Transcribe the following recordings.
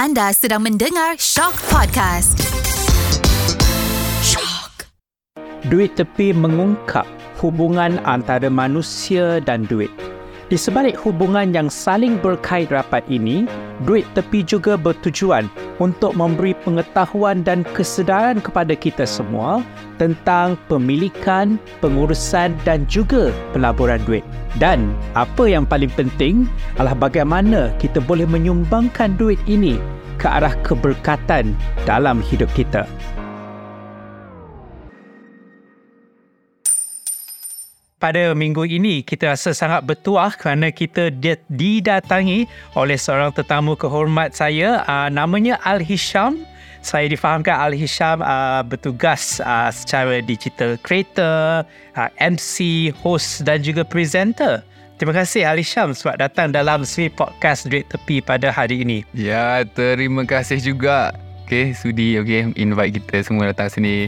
Anda sedang mendengar Shock Podcast. Shock. Duit tepi mengungkap hubungan antara manusia dan duit. Di sebalik hubungan yang saling berkait rapat ini, duit tepi juga bertujuan untuk memberi pengetahuan dan kesedaran kepada kita semua tentang pemilikan, pengurusan dan juga pelaburan duit. Dan apa yang paling penting adalah bagaimana kita boleh menyumbangkan duit ini ke arah keberkatan dalam hidup kita. Pada minggu ini kita rasa sangat bertuah kerana kita didatangi oleh seorang tetamu kehormat saya uh, namanya Al Hisham saya difahamkan Al Hisham uh, bertugas uh, secara digital creator, uh, MC, host dan juga presenter. Terima kasih Al Hisham sebab datang dalam Sweet Podcast Duit Tepi pada hari ini. Ya, terima kasih juga. Okay, sudi okay, invite kita semua datang sini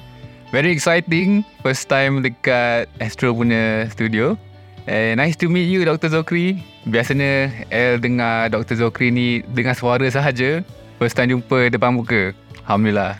very exciting. First time dekat Astro punya studio. Eh, nice to meet you Dr. Zokri. Biasanya El dengar Dr. Zokri ni dengar suara sahaja. First time jumpa depan muka. Alhamdulillah.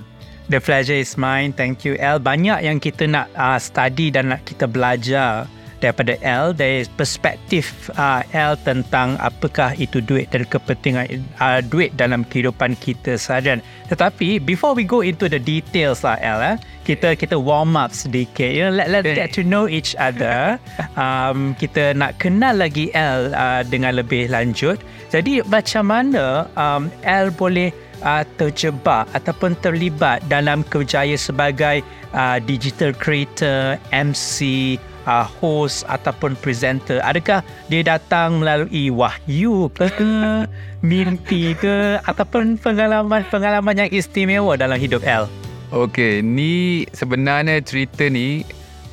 The pleasure is mine. Thank you El. Banyak yang kita nak uh, study dan nak kita belajar daripada L dari perspektif uh, L tentang apakah itu duit dan kepentingan uh, duit dalam kehidupan kita seharian. Tetapi before we go into the details lah L, eh, kita kita warm up sedikit. You know, let let get to know each other. Um, kita nak kenal lagi L uh, dengan lebih lanjut. Jadi macam mana um, L boleh uh, terjebak ataupun terlibat dalam kerjaya sebagai uh, digital creator, MC, uh, host ataupun presenter. Adakah dia datang melalui wahyu ke mimpi ke ataupun pengalaman-pengalaman yang istimewa dalam hidup L? Okay, ni sebenarnya cerita ni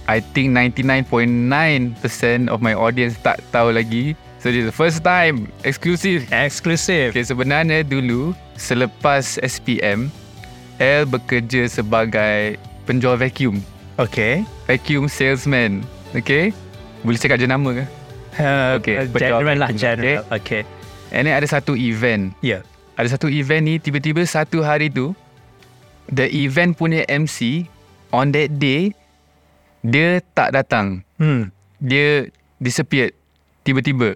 I think 99.9% of my audience tak tahu lagi. So this is the first time. Exclusive. Exclusive. Okay sebenarnya dulu Selepas SPM L bekerja sebagai penjual vacuum. Okay Vacuum salesman Okay Boleh cakap jenama ke? Uh, okay uh, General lah general. Okay. okay And then ada satu event Ya yeah. Ada satu event ni Tiba-tiba satu hari tu The event punya MC On that day Dia tak datang hmm. Dia disappeared Tiba-tiba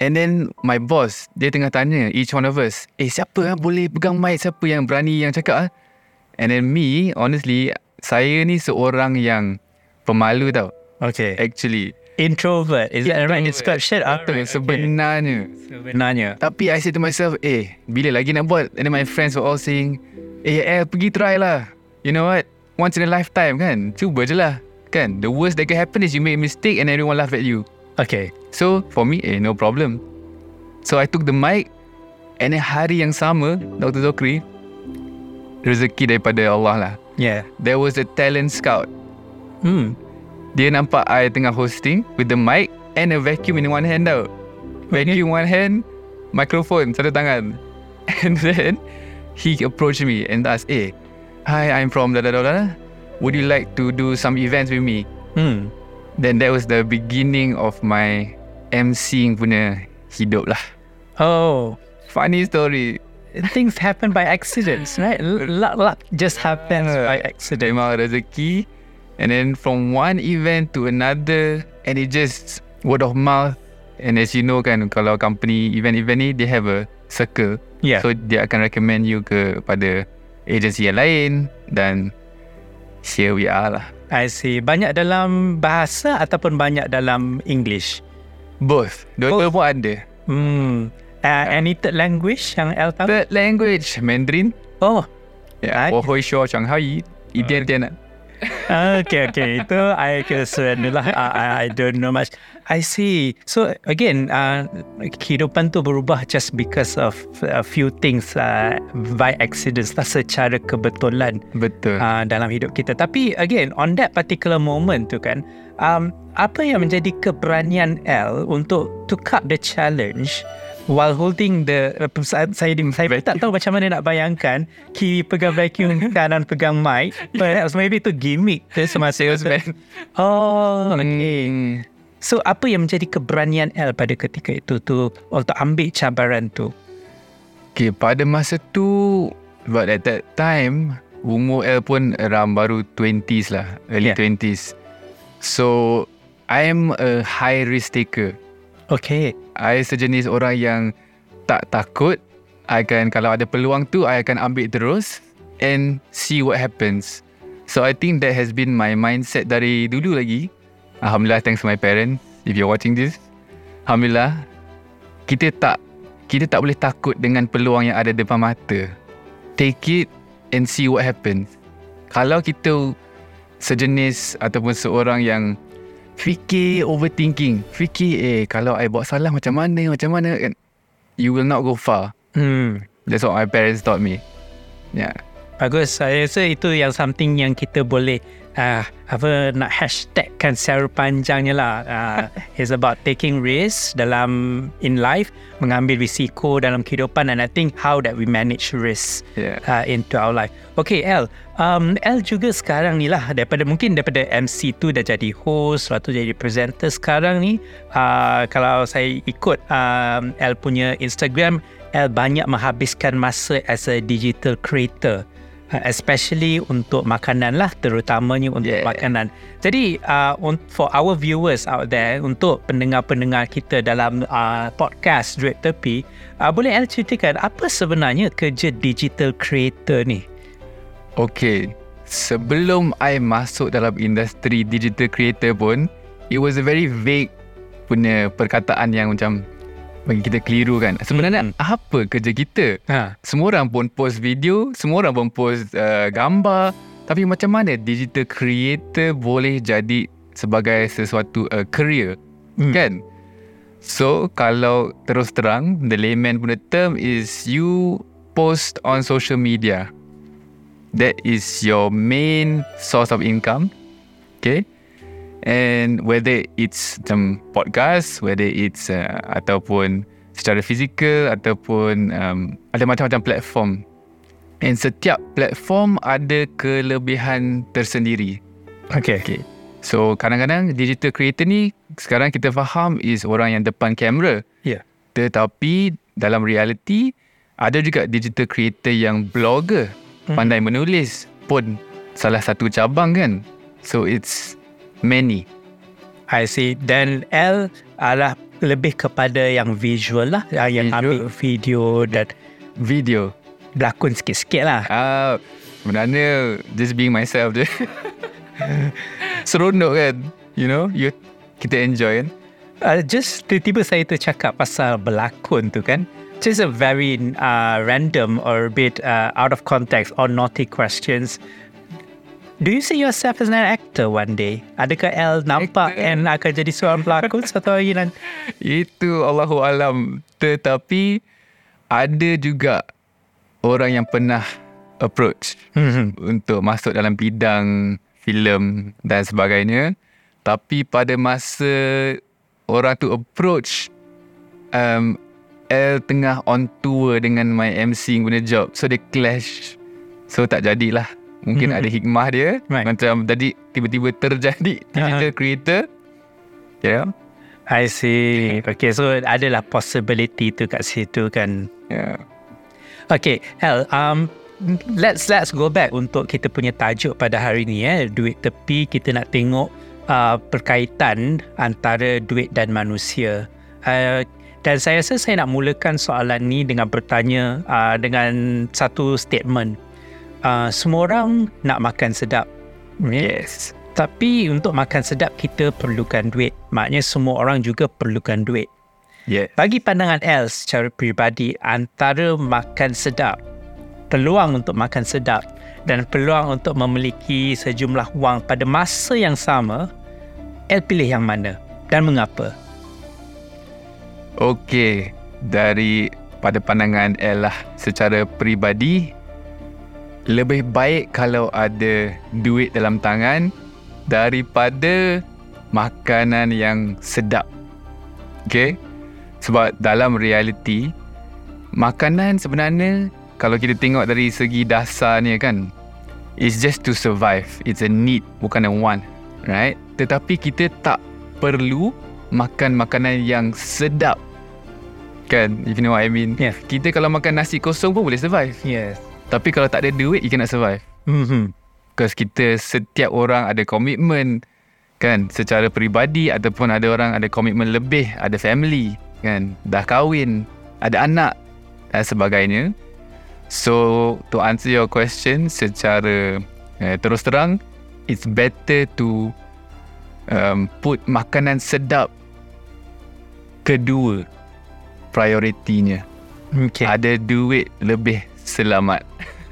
And then my boss Dia tengah tanya Each one of us Eh siapa lah boleh pegang mic Siapa yang berani yang cakap lah And then me Honestly Saya ni seorang yang Pemalu tau Okay. Actually. Introvert. Is that the right description? Betul. Okay. Sebenarnya. Sebenarnya. Tapi I say to myself, eh, bila lagi nak buat? And then my friends were all saying, eh, eh, pergi try lah. You know what? Once in a lifetime kan? Cuba je lah. Kan? The worst that can happen is you make a mistake and everyone laugh at you. Okay. So, for me, eh, no problem. So, I took the mic and then hari yang sama, Dr. Zokri, rezeki daripada Allah lah. Yeah. There was a talent scout. Hmm. Dia nampak I tengah hosting with the mic and a vacuum in one hand tau. Vacuum one hand, microphone satu tangan. And then he approached me and asked, "Eh, hi, I'm from da da da da. Would you like to do some events with me?" Hmm. Then that was the beginning of my MCing punya hidup lah. Oh, funny story. Things happen by accidents, right? Luck, luck just happens by accident. Memang rezeki. And then from one event to another and it just word of mouth and as you know kan kalau company event-event ni they have a circle. Yeah. So dia akan recommend you kepada agency yang lain dan here we are lah. I see. Banyak dalam bahasa ataupun banyak dalam English? Both. Dua-dua pun ada. Hmm. Uh, any third language yang El tahu? Third language, Mandarin. Oh. Ya, yeah. Oh, Hui Shuo Shanghai. Idian uh. Okay, okay. Itu I surrender lah. I, I don't know much. I see. So again, uh, kehidupan tu berubah just because of a few things uh, by accident lah secara kebetulan. Betul. Uh, dalam hidup kita. Tapi again, on that particular moment tu kan, um, apa yang menjadi keberanian L untuk to cut the challenge while holding the saya saya tak tahu macam mana nak bayangkan kiri pegang vacuum kanan pegang mic perhaps maybe itu gimmick tu semasa salesman oh okay hmm. so apa yang menjadi keberanian L pada ketika itu tu untuk ambil cabaran tu Okay, pada masa tu, but at that time, umur L pun around baru 20s lah, early Yeah. yeah. 20s. So, I am a high risk taker. Okay. I sejenis orang yang tak takut. I akan, kalau ada peluang tu, I akan ambil terus and see what happens. So, I think that has been my mindset dari dulu lagi. Alhamdulillah, thanks to my parents. If you're watching this, Alhamdulillah, kita tak kita tak boleh takut dengan peluang yang ada depan mata. Take it and see what happens. Kalau kita sejenis ataupun seorang yang fikir overthinking, fikir eh kalau I buat salah macam mana, macam mana kan, you will not go far. Hmm. That's what my parents taught me. Yeah. Bagus. Saya rasa itu yang something yang kita boleh uh, apa nak hashtagkan secara panjangnya lah. Uh, it's about taking risk dalam in life, mengambil risiko dalam kehidupan and I think how that we manage risk Yeah. uh, into our life. Okay, L. Um, L juga sekarang ni lah daripada mungkin daripada MC tu dah jadi host, lepas tu jadi presenter sekarang ni. Uh, kalau saya ikut um, L punya Instagram, L banyak menghabiskan masa as a digital creator. Especially untuk makanan lah terutamanya untuk Yeah. makanan. Jadi uh, for our viewers out there untuk pendengar-pendengar kita dalam uh, podcast Duit Tepi uh, boleh L ceritakan apa sebenarnya kerja digital creator ni? Okay. Sebelum I masuk dalam industri digital creator pun, it was a very vague punya perkataan yang macam bagi kita keliru kan. Sebenarnya Mm-mm. apa kerja kita? Ha. Semua orang pun post video, semua orang pun post uh, gambar. Tapi macam mana digital creator boleh jadi sebagai sesuatu uh, career? Hmm. Kan? So, kalau terus terang, the layman punya term is you post on social media. That is your main source of income. Okay? And whether it's macam podcast, whether it's uh, ataupun secara fizikal ataupun um, ada macam-macam platform. And setiap platform ada kelebihan tersendiri. Okay. Okay. So kadang-kadang digital creator ni sekarang kita faham is orang yang depan kamera. Ya. Tetapi dalam reality ada juga digital creator yang blogger, Hmm. pandai menulis pun salah satu cabang kan. So it's many. I see. Dan L adalah lebih kepada yang visual lah. ah, Yang Visual. ambil video dan Video. berlakon sikit-sikit lah. Ah, sebenarnya just being myself je. Seronok kan? You know, you kita enjoy kan? Uh, just tiba-tiba saya tercakap pasal berlakon tu kan. Just a very uh, random or a bit uh, out of context or naughty questions. Do you see yourself as an actor one day? Adakah L nampak Actor? and akan jadi seorang pelakon satu hari nanti? Itu Allahu alam. Tetapi ada juga orang yang pernah approach Hmm. untuk masuk dalam bidang filem dan sebagainya. Tapi pada masa orang tu approach um, L tengah on tour dengan my MC punya job. So dia clash. So tak jadilah. Mungkin ada hikmah dia. Right. Macam tadi tiba-tiba terjadi digital creator. Yeah. I see. Okay, so adalah possibility tu kat situ kan. Yeah. Okay, Hel, um, let's let's go back untuk kita punya tajuk pada hari ni eh. Duit tepi kita nak tengok uh, perkaitan antara duit dan manusia. Uh, dan saya rasa saya nak mulakan soalan ni dengan bertanya uh, dengan satu statement. Uh, semua orang nak makan sedap. Yeah. Yes. Tapi untuk makan sedap kita perlukan duit. Maknanya semua orang juga perlukan duit. Yes. Bagi pandangan El secara peribadi antara makan sedap, peluang untuk makan sedap dan peluang untuk memiliki sejumlah wang pada masa yang sama, El pilih yang mana dan mengapa? Okey, dari pada pandangan El lah secara peribadi lebih baik kalau ada duit dalam tangan daripada makanan yang sedap. Okey? Sebab dalam realiti makanan sebenarnya kalau kita tengok dari segi dasarnya kan it's just to survive. It's a need bukan a want, right? Tetapi kita tak perlu makan makanan yang sedap Kan If you know what I mean Yeah. Kita kalau makan nasi kosong pun boleh survive Yes. Tapi kalau tak ada duit You cannot survive. Mm-hmm. Because kita Setiap orang ada komitmen Kan? Secara peribadi Ataupun ada orang Ada komitmen lebih Ada family Kan? Dah kahwin Ada anak Dan sebagainya. So To answer your question Secara eh, Terus terang It's better to um, Put makanan sedap Kedua Prioritinya Okay. Ada duit Lebih selamat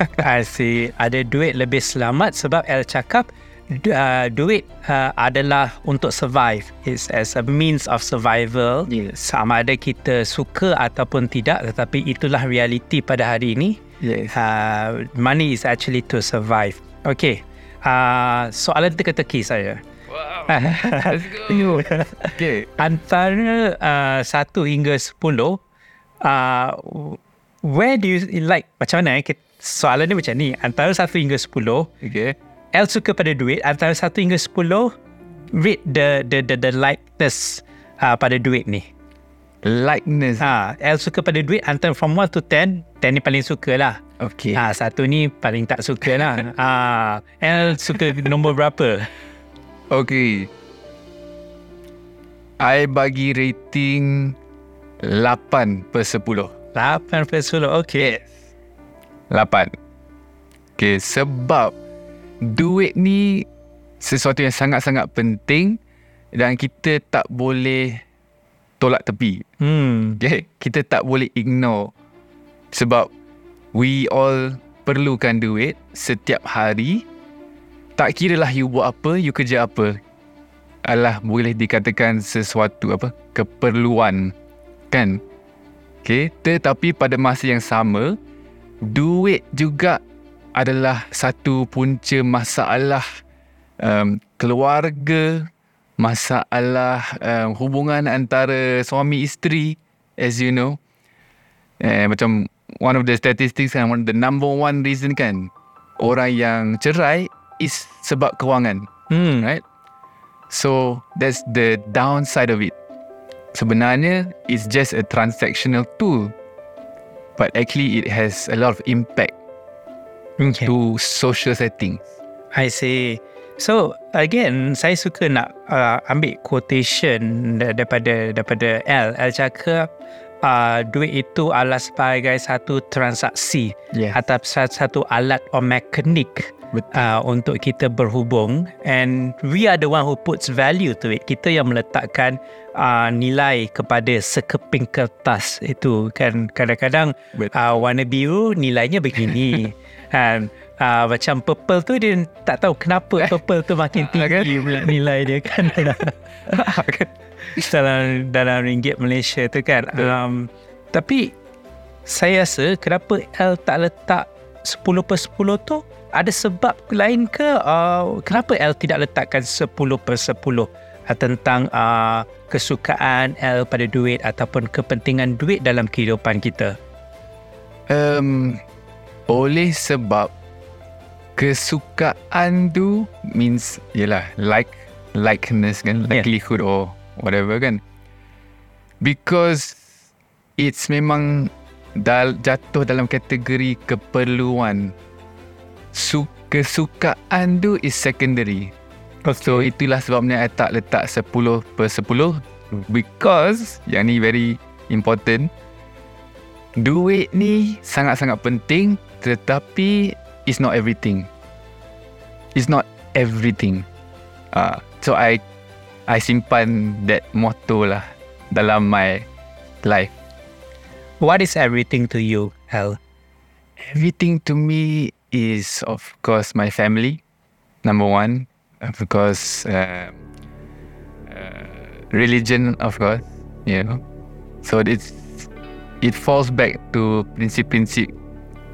I see. Ada duit lebih selamat sebab El cakap du- uh, duit uh, adalah untuk survive. It's as a means of survival. Yes. Sama ada kita suka ataupun tidak tetapi itulah realiti pada hari ini. Yes Uh, money is actually to survive. Okay. Uh, soalan teka-teki saya. Wow Let's go Okay Antara uh, 1 hingga 10 uh, where do you like macam mana eh? Kita- Soalan ni macam ni Antara 1 hingga 10 Okay L suka pada duit antara 1 hingga 10 rate the the the, the likeness uh, pada duit ni. Likeness Ha, L suka pada duit antara from 1 to 10, 10 ni paling suka lah. Okay Ha, satu ni paling tak suka lah. ha, L suka nombor berapa? Okay I bagi rating 8 per 10 8 per 10. Okay. 8 Okay sebab Duit ni Sesuatu yang sangat-sangat penting Dan kita tak boleh Tolak tepi. Hmm. Okay Kita tak boleh ignore Sebab We all Perlukan duit Setiap hari. Tak kira lah you buat apa You kerja apa. Alah boleh dikatakan Sesuatu apa Keperluan Kan? Okay Tetapi pada masa yang sama Duit juga Adalah satu punca masalah um, Keluarga Masalah um, Hubungan antara Suami isteri As you know. Eh, Macam One of the statistics kan one, The number one reason kan Orang yang cerai Is sebab kewangan Hmm. Right? So That's the downside of it. Sebenarnya It's just a transactional tool But actually It has a lot of impact Okay. To social settings I see. So again, saya suka nak uh, ambil quotation da- daripada daripada L. L cakap uh, duit itu adalah sebagai satu transaksi Yes. atau satu, alat or mekanik. Uh, untuk kita berhubung. And we are the one who puts value to it. Kita yang meletakkan uh, nilai kepada sekeping kertas itu. Kan kadang-kadang uh, warna biru nilainya begini. Kan uh, macam purple tu dia tak tahu kenapa purple tu makin tinggi pula nilai dia kan? Dalam dalam ringgit Malaysia tu kan? Um, tapi saya rasa kenapa L tak letak 10 per 10 tu ada sebab lain ke? Uh, kenapa L tidak letakkan 10 per 10 uh, tentang uh, kesukaan L pada duit ataupun kepentingan duit dalam kehidupan kita? Um, oleh sebab kesukaan tu means yelah like likeness kan? Yeah. likelihood or whatever kan? Because it's memang dal, jatuh dalam kategori keperluan Su, kesukaan tu is secondary so itulah sebabnya I tak letak 10 per 10 because yang ni very important Duit ni sangat-sangat penting tetapi it's not everything. It's not everything. Uh, so I I simpan that motto lah dalam my life. what is everything to you L Everything to me is of course my family, number one. Of course, uh, uh, religion, of course, you know. So it's it falls back to prinsip-prinsip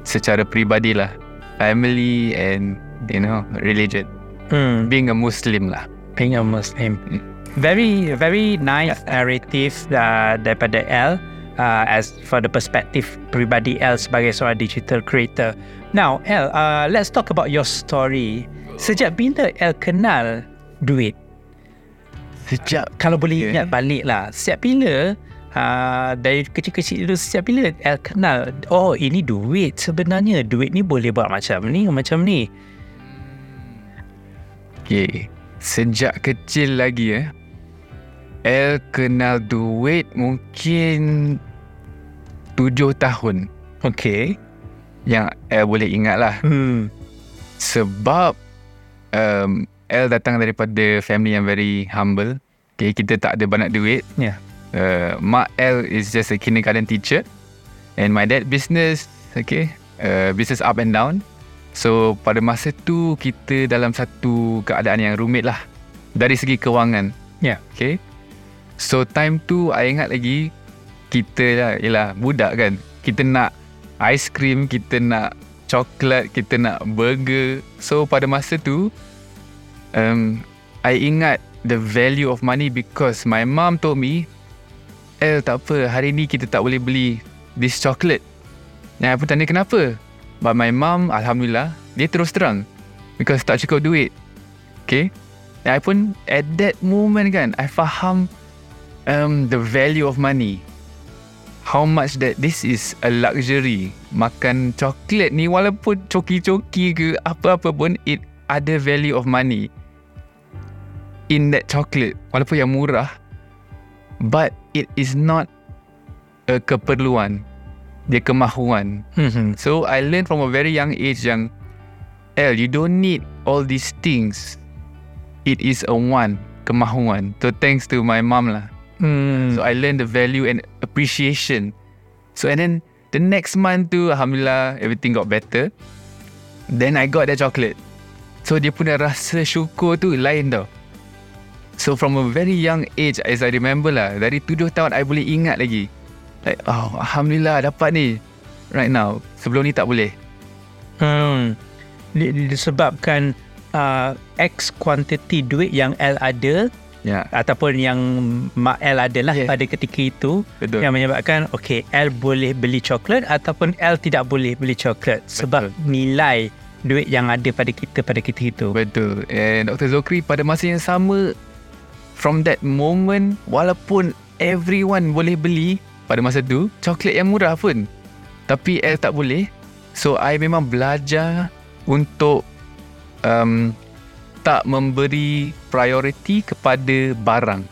secara peribadi lah, family and you know religion. hmm. Being a Muslim lah. being a Muslim. Mm. Very, very nice narrative uh, daripada L uh, as for the perspective pribadi L sebagai seorang digital creator. Now, L, uh, let's talk about your story. Sejak bila L kenal duit? Sejak Kalau boleh Okay. ingat balik lah, sejak bila uh, dari kecil-kecil dulu sejak bila El kenal oh ini duit sebenarnya duit ni boleh buat macam ni macam ni Okay. Sejak kecil lagi eh. El kenal duit mungkin tujuh tahun okay yang El boleh ingat lah. hmm. Sebab um, El datang daripada family yang very humble. Okay, kita tak ada banyak duit. Yeah. Uh, mak El is just a kindergarten teacher. And my dad business, okay, uh, business up and down. So pada masa tu kita dalam satu keadaan yang rumit lah dari segi kewangan. Yeah. Okay. So time tu I ingat lagi kita lah, yelah budak kan. Kita nak ice cream, kita nak coklat, kita nak burger. So pada masa tu um, I ingat the value of money because my mom told me El tak apa hari ni kita tak boleh beli this chocolate. Yang pun tanya kenapa? But my mom Alhamdulillah Dia terus terang Because tak cukup duit Okay And I pun At that moment kan I faham um, The value of money How much that This is a luxury Makan coklat ni Walaupun coki-coki ke Apa-apa pun It ada value of money In that chocolate Walaupun yang murah But It is not A keperluan Dia kemahuan. So I learned from a very young age yang El, you don't need all these things. It is a want, kemahuan. So thanks to my mom lah. Hmm. So I learned the value and appreciation. So and then the next month tu, Alhamdulillah, everything got better. Then I got that chocolate. So dia punya rasa syukur tu lain tau. So from a very young age, as I remember lah, dari tujuh tahun I boleh ingat lagi. Like, oh Alhamdulillah dapat ni. Right now. Sebelum ni tak boleh. Hmm. Di- di- Disebabkan uh, X quantity duit yang L ada yeah, ataupun yang Mak L adalah Yeah. pada ketika itu betul. yang menyebabkan okay L boleh beli coklat ataupun L tidak boleh beli coklat sebab nilai duit yang ada pada kita pada ketika itu. Betul. And Dr. Zokri pada masa yang sama from that moment walaupun everyone boleh beli pada masa tu coklat yang murah pun tapi L tak boleh. So I memang belajar untuk um, tak memberi priority kepada barang.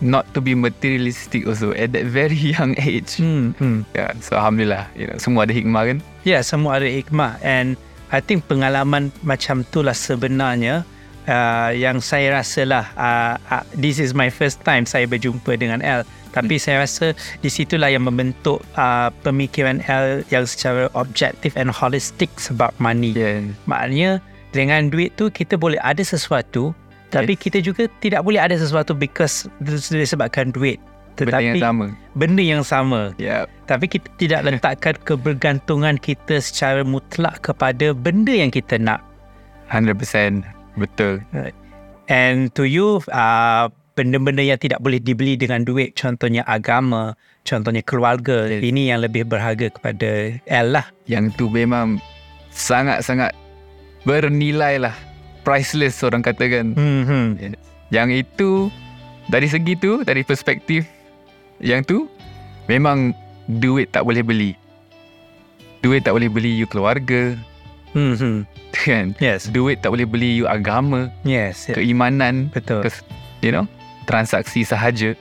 Not to be materialistic also at that very young age. Hmm, hmm. Yeah, so alhamdulillah, you know, semua ada hikmah kan? Ya, semua ada hikmah and I think pengalaman macam itulah sebenarnya uh, yang saya rasa lah uh, uh, this is my first time saya berjumpa dengan L tapi hmm. saya rasa di situlah yang membentuk uh, pemikiran L yang secara objektif and holistic sebab money. Yeah. Maknanya dengan duit tu kita boleh ada sesuatu tapi kita juga tidak boleh ada sesuatu because disebabkan duit. Benda yang Tetapi sama. benda yang sama. Yeah. Tapi kita tidak letakkan kebergantungan kita secara mutlak kepada benda yang kita nak. 100% betul. And to you, uh, benda-benda yang tidak boleh dibeli dengan duit, contohnya agama, contohnya keluarga, Yes. ini yang lebih berharga kepada L lah. yang tu memang sangat-sangat bernilai lah priceless orang katakan Hmm. yang itu dari segi tu dari perspektif yang tu memang duit tak boleh beli duit tak boleh beli you keluarga Hmm. kan Yes. duit tak boleh beli you agama Yes. keimanan Betul. kes- you know transaksi sahaja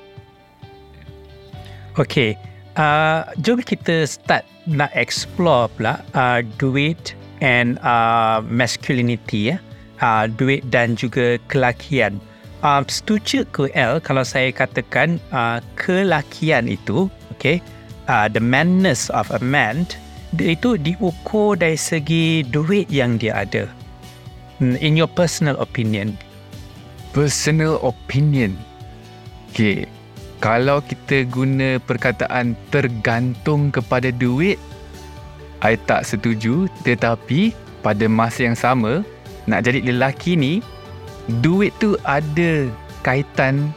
Okay. Uh, jom kita start nak explore pula uh, duit and uh, masculinity ya. Uh, duit dan juga kelakian. Um, setuju ke L kalau saya katakan uh, kelakian itu, okay, uh, the manness of a man itu diukur dari segi duit yang dia ada. Hmm, In your personal opinion. personal opinion okay kalau kita guna perkataan tergantung kepada duit I tak setuju tetapi pada masa yang sama nak jadi lelaki ni duit tu ada kaitan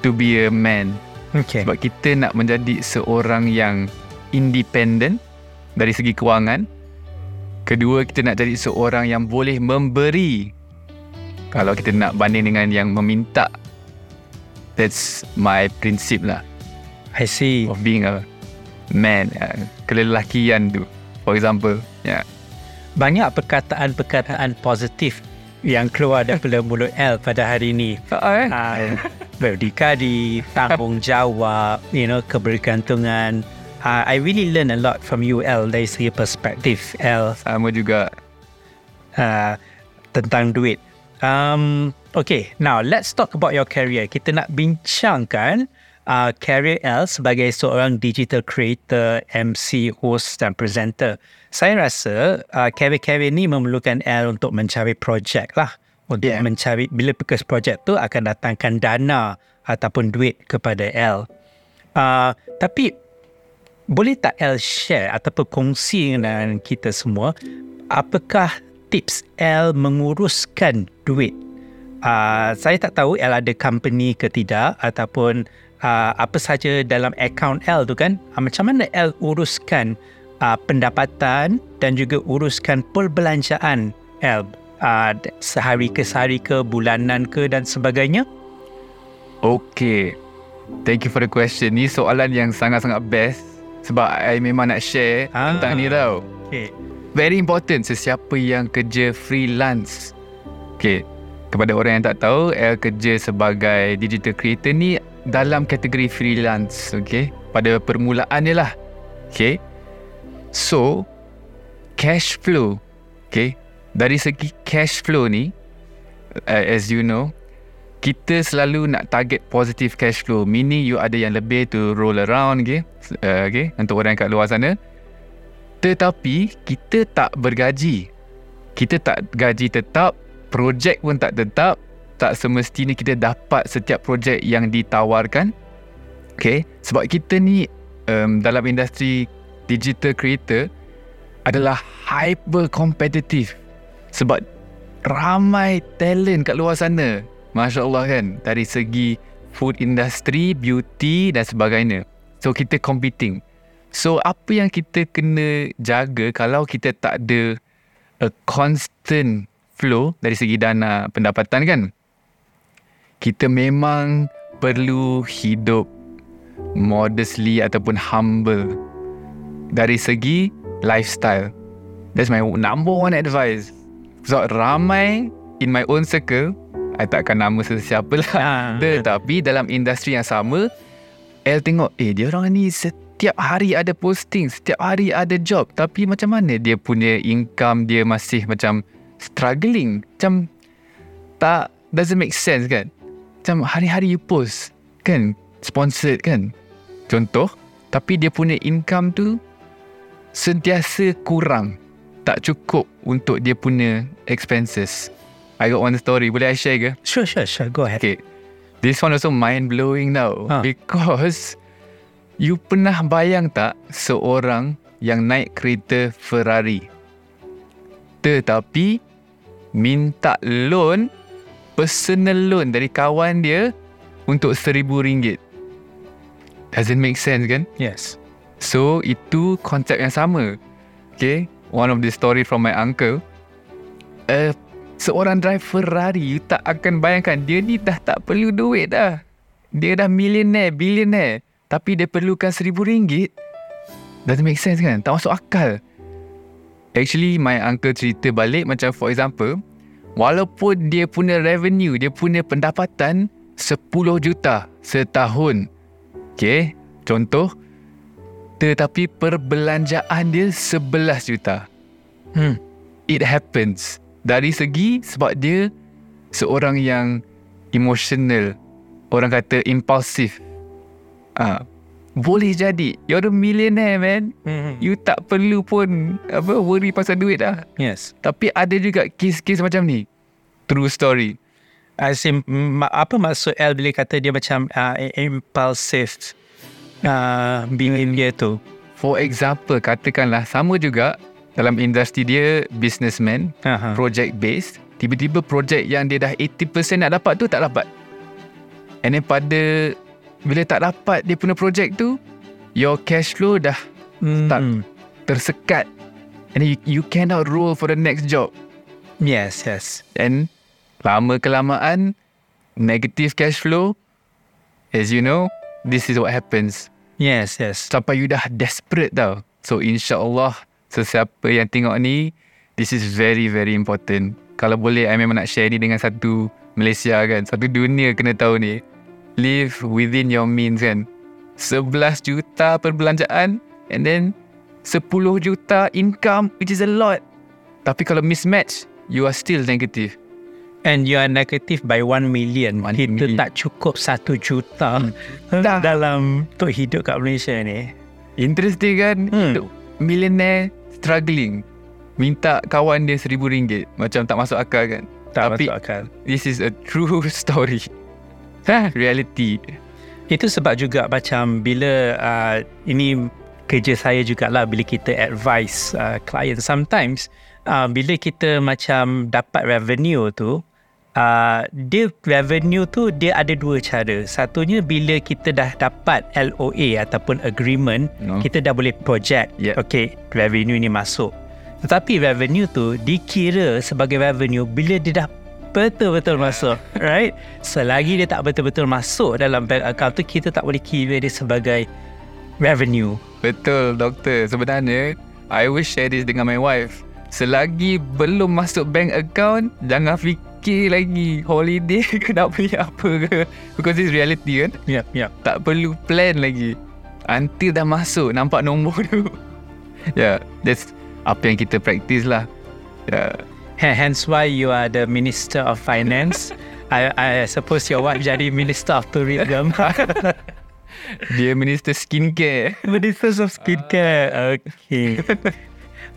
to be a man Okay. sebab kita nak menjadi seorang yang independent dari segi kewangan kedua kita nak jadi seorang yang boleh memberi kalau kita nak banding dengan yang meminta that's my prinsip lah I see. of being a man, uh, kelelakian tu. For example, yeah. Banyak perkataan-perkataan positif yang keluar daripada mulut L pada hari ini. Uh, Uh, berdikari, tanggungjawab, you know, kebergantungan. Uh, I really learn a lot from you, L, dari segi perspektif L sama juga. uh, tentang duit. Um, okay, now let's talk about your career. Kita nak bincangkan uh, career L sebagai seorang digital creator, MC, host dan presenter. Saya rasa uh, career-career ni memerlukan L untuk mencari projek lah. Untuk Yeah. mencari, bila bekas projek tu akan datangkan dana ataupun duit kepada L. Uh, tapi boleh tak L share ataupun kongsi dengan kita semua apakah tips L menguruskan duit? Uh, saya tak tahu L ada company ke tidak ataupun uh, apa saja dalam account L tu kan. Uh, macam mana L uruskan uh, pendapatan dan juga uruskan perbelanjaan L uh, sehari ke sehari ke bulanan ke dan sebagainya? Okay. Thank you for the question. Ni soalan yang sangat-sangat best sebab I memang nak share Ah. tentang ni tau. Okay. Very important sesiapa yang kerja freelance. Okay. Kepada orang yang tak tahu, L kerja sebagai digital creator ni dalam kategori freelance. Okay. Pada permulaan dia lah. Okay. So, cash flow. Okay. Dari segi cash flow ni, uh, as you know, kita selalu nak target positive cash flow. Meaning you ada yang lebih to roll around. Okay. Uh, okay. Untuk orang kat luar sana. Tetapi kita tak bergaji. Kita tak gaji tetap, projek pun tak tetap, tak semestinya kita dapat setiap projek yang ditawarkan. Okay, sebab kita ni um, dalam industri digital creator adalah hyper competitive. Sebab ramai talent kat luar sana. Masya Allah kan, dari segi food industry, beauty dan sebagainya. So kita competing. So apa yang kita kena jaga kalau kita tak ada a constant flow dari segi dana pendapatan kan? Kita memang perlu hidup modestly ataupun humble dari segi lifestyle. That's my number one advice. So ramai in my own circle, I takkan nama sesiapa lah. Ah. Tetapi dalam industri yang sama, L tengok, eh dia orang ni setiap hari ada posting, setiap hari ada job. Tapi macam mana dia punya income dia masih macam struggling. Macam tak, doesn't make sense kan. Macam hari-hari you post, kan, sponsored kan. Contoh, tapi dia punya income tu sentiasa kurang. Tak cukup untuk dia punya expenses. I got one story, boleh I share ke? Sure, sure, sure. Go ahead. Okay. This one also mind blowing now Ha. because you pernah bayang tak seorang yang naik kereta Ferrari tetapi minta loan personal loan dari kawan dia untuk seribu ringgit. Doesn't make sense kan? Yes. So itu konsep yang sama. Okay, one of the story from my uncle. Uh, seorang drive Ferrari, you tak akan bayangkan dia ni dah tak perlu duit dah. Dia dah millionaire, billionaire. Tapi dia perlukan seribu ringgit. Doesn't make sense kan? Tak masuk akal. Actually, my uncle cerita balik macam for example, walaupun dia punya revenue, dia punya pendapatan 10 juta setahun. Okay, contoh, tetapi perbelanjaan dia 11 juta. Hmm. It happens. Dari segi sebab dia seorang yang emotional. Orang kata impulsif. Ah, boleh jadi. You're a millionaire man. Mm-hmm. You tak perlu pun apa worry pasal duit dah. Yes. Tapi ada juga kes-kes macam ni. True story. As in, apa maksud L bila kata dia macam uh, impulsive uh, behavior tu? For example, katakanlah sama juga dalam industri dia businessman, Aha. project based, tiba-tiba project yang dia dah 80% nak dapat tu tak dapat. And then pada bila tak dapat dia punya project tu, your cash flow dah Mm. tak tersekat. And you, you cannot roll for the next job. Yes, yes. And lama kelamaan negative cash flow as you know this is what happens Yes, yes. Sampai you dah desperate tau. So insyaAllah sesiapa yang tengok ni, this is very very important. Kalau boleh, I memang nak share ni dengan satu Malaysia kan. Satu dunia kena tahu ni. Live within your means kan. 11 juta perbelanjaan and then 10 juta income which is a lot. Tapi kalau mismatch, you are still negative. And you are negative by 1 million. One Kita million. tak cukup 1 juta Dah. dalam untuk hidup kat Malaysia ni. Interesting kan? Hmm. Hmm. Millionaire struggling. Minta kawan dia seribu ringgit. Macam tak masuk akal kan? Tak Tapi- masuk akal. This is a true story. Ha, reality. Itu sebab juga macam bila uh, ini kerja saya jugalah bila kita advise uh, client sometimes uh, bila kita macam dapat revenue tu uh, dia revenue tu dia ada dua cara. Satunya bila kita dah dapat LOA ataupun agreement No. kita dah boleh project Yeah. okay revenue ni masuk. Tetapi revenue tu dikira sebagai revenue bila dia dah betul-betul masuk right selagi dia tak betul-betul masuk dalam bank account tu kita tak boleh kira dia sebagai revenue Betul doktor. Sebenarnya, I will share this dengan my wife. Selagi belum masuk bank account, jangan fikir lagi holiday ke nak beli apa ke. Because it's reality kan. yep yep Tak perlu plan lagi. Until dah masuk, nampak nombor tu. yeah, that's apa yang kita practice lah. Yeah. hence why you are the minister of finance I, I suppose your wife jadi minister of tourism Dia minister skincare. minister of skincare okay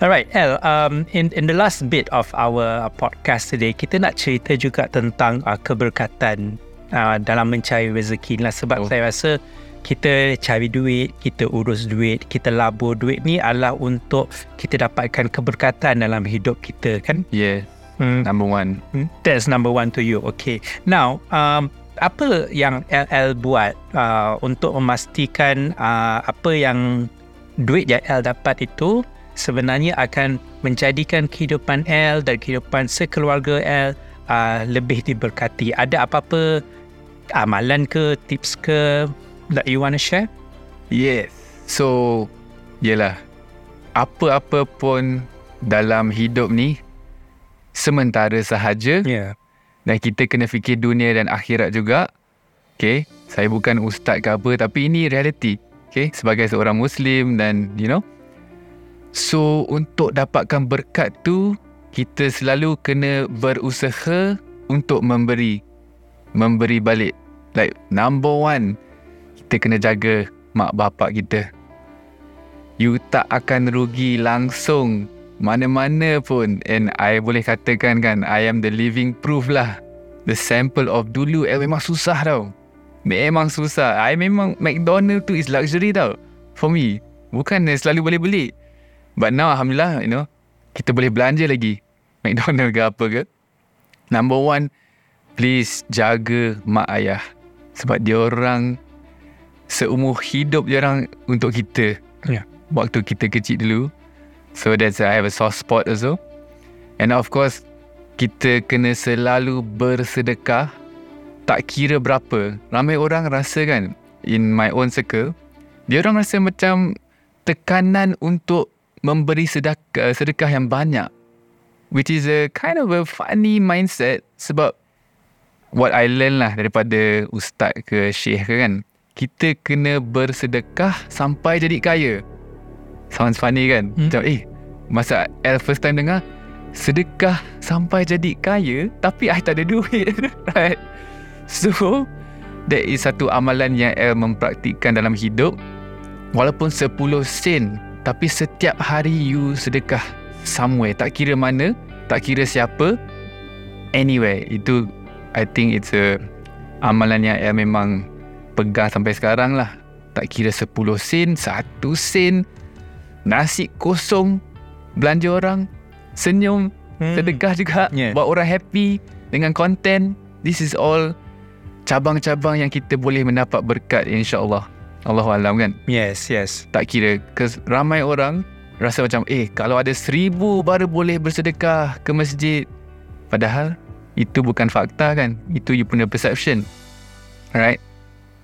Alright, El, um, in in the last bit of our podcast today, kita nak cerita juga tentang uh, keberkatan uh, dalam mencari rezeki lah. Sebab Oh. saya rasa kita cari duit, kita urus duit, kita labur duit ni adalah untuk kita dapatkan keberkatan dalam hidup kita kan. Yeah, Hmm. number one. That's number one to you. Okay. Now, um, apa yang LL buat uh, untuk memastikan uh, apa yang duit yang L dapat itu sebenarnya akan menjadikan kehidupan L dan kehidupan sekeluarga L uh, lebih diberkati. Ada apa-apa amalan ke, tips ke that you want to share? Yes. So, yelah. Apa-apa pun dalam hidup ni sementara sahaja Yeah. dan kita kena fikir dunia dan akhirat juga. Okay, saya bukan ustaz ke apa tapi ini reality. Okay, sebagai seorang Muslim dan you know. So, untuk dapatkan berkat tu, kita selalu kena berusaha untuk memberi. Memberi balik. Like, number one, kita kena jaga mak bapak kita. You tak akan rugi langsung. Mana-mana pun. And I boleh katakan kan I am the living proof lah. The sample of dulu eh memang susah tau. Memang susah. I memang McDonald tu is luxury tau. For me. Bukan selalu boleh beli. But now Alhamdulillah you know kita boleh belanja lagi. McDonald ke apa ke. Number one please jaga mak ayah. Sebab dia orang seumur hidup dia orang untuk kita Ya. waktu kita kecil dulu So that's I have a soft spot also. And of course, kita kena selalu bersedekah. Tak kira berapa. Ramai orang rasa kan, in my own circle, dia orang rasa macam tekanan untuk memberi sedekah, sedekah yang banyak. Which is a kind of a funny mindset sebab what I learn lah daripada ustaz ke syekh ke kan. Kita kena bersedekah sampai jadi kaya. Sounds funny kan? Hmm. Macam eh, masa L first time dengar, sedekah sampai jadi kaya tapi I tak ada duit. right? So, that is satu amalan yang L mempraktikkan dalam hidup. Walaupun 10 sen, tapi setiap hari you sedekah somewhere. Tak kira mana, tak kira siapa. Anyway, itu I think it's a amalan yang L memang pegang sampai sekarang lah. Tak kira 10 sen, 1 sen, nasi kosong, belanja orang, senyum, Hmm. sedekah juga, Yeah. buat orang happy dengan konten. This is all cabang-cabang yang kita boleh mendapat berkat insya-Allah. Allah alam kan. Yes, yes. Tak kira ramai orang rasa macam eh kalau ada seribu baru boleh bersedekah ke masjid. Padahal itu bukan fakta kan. Itu you punya perception. Alright.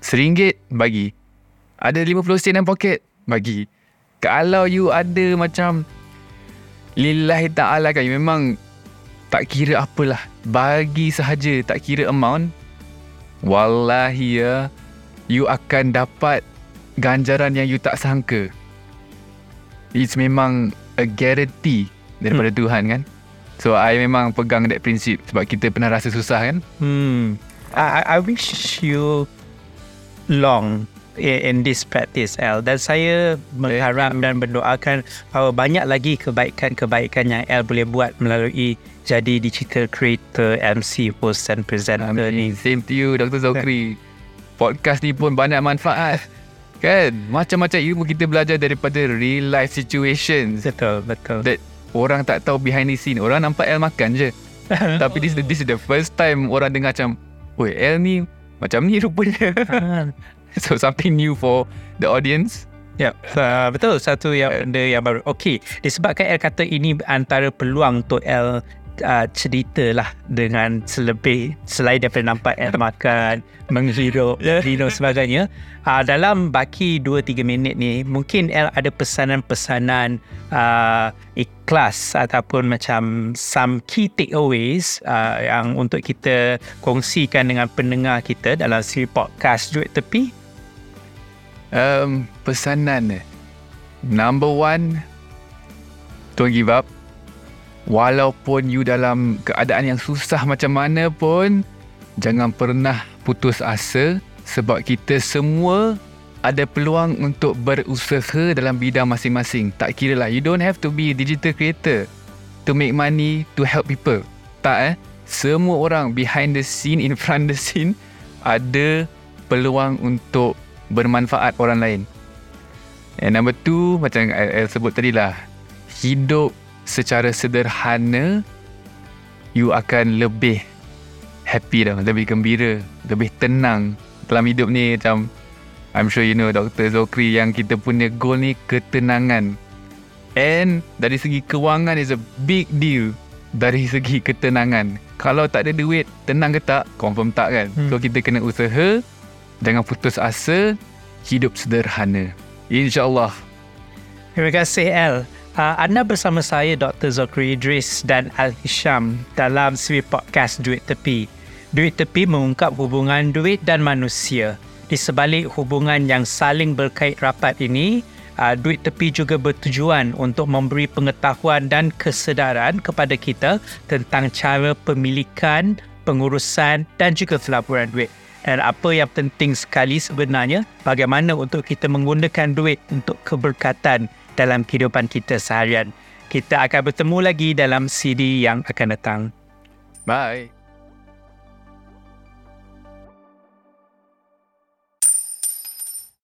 Seringgit bagi. Ada 50 sen dalam poket, bagi. Kalau you ada macam lillahi ta'ala kan, you memang tak kira apalah. Bagi sahaja, tak kira amount. Wallahi ya, you akan dapat ganjaran yang you tak sangka. It's memang a guarantee daripada hmm. Tuhan kan. So I memang pegang that prinsip sebab kita pernah rasa susah kan. Hmm. I, I wish you long in this practice L dan saya mengharap dan mendoakan bahawa banyak lagi kebaikan-kebaikan yang L boleh buat melalui jadi digital creator, MC, host dan presenter ni. Same to you Dr. Zokri. Podcast ni pun banyak manfaat. kan? Macam-macam ilmu kita belajar daripada real life situations. Betul, betul. That orang tak tahu behind the scene. Orang nampak L makan je. Tapi this, this is the first time orang dengar macam, Woi, L ni macam ni rupanya. so something new for the audience. Ya, yep. uh, betul satu yang benda yang baru. Okey, disebabkan L kata ini antara peluang untuk L uh, cerita lah dengan selebih selain daripada nampak L makan, menghirup, minum sebagainya. Uh, dalam baki 2-3 minit ni, mungkin L ada pesanan-pesanan uh, ikhlas ataupun macam some key takeaways uh, yang untuk kita kongsikan dengan pendengar kita dalam siri podcast Duit Tepi um, pesanan. Number one, don't give up. Walaupun you dalam keadaan yang susah macam mana pun, jangan pernah putus asa sebab kita semua ada peluang untuk berusaha dalam bidang masing-masing. Tak kira lah, you don't have to be a digital creator to make money to help people. Tak eh? Semua orang behind the scene, in front the scene, ada peluang untuk bermanfaat orang lain. And number two, macam I, I sebut tadi lah, hidup secara sederhana, you akan lebih happy dah, lebih gembira, lebih tenang dalam hidup ni macam I'm sure you know Dr. Zokri yang kita punya goal ni ketenangan. And dari segi kewangan is a big deal dari segi ketenangan. Kalau tak ada duit, tenang ke tak? Confirm tak kan? Hmm. So kita kena usaha, Jangan putus asa, hidup sederhana. InsyaAllah. Terima kasih El. Uh, anda bersama saya Dr. Zokri Idris dan Al Hisham dalam siri podcast Duit Tepi. Duit Tepi mengungkap hubungan duit dan manusia. Di sebalik hubungan yang saling berkait rapat ini, uh, Duit Tepi juga bertujuan untuk memberi pengetahuan dan kesedaran kepada kita tentang cara pemilikan, pengurusan dan juga pelaburan duit dan apa yang penting sekali sebenarnya bagaimana untuk kita menggunakan duit untuk keberkatan dalam kehidupan kita seharian. Kita akan bertemu lagi dalam CD yang akan datang. Bye.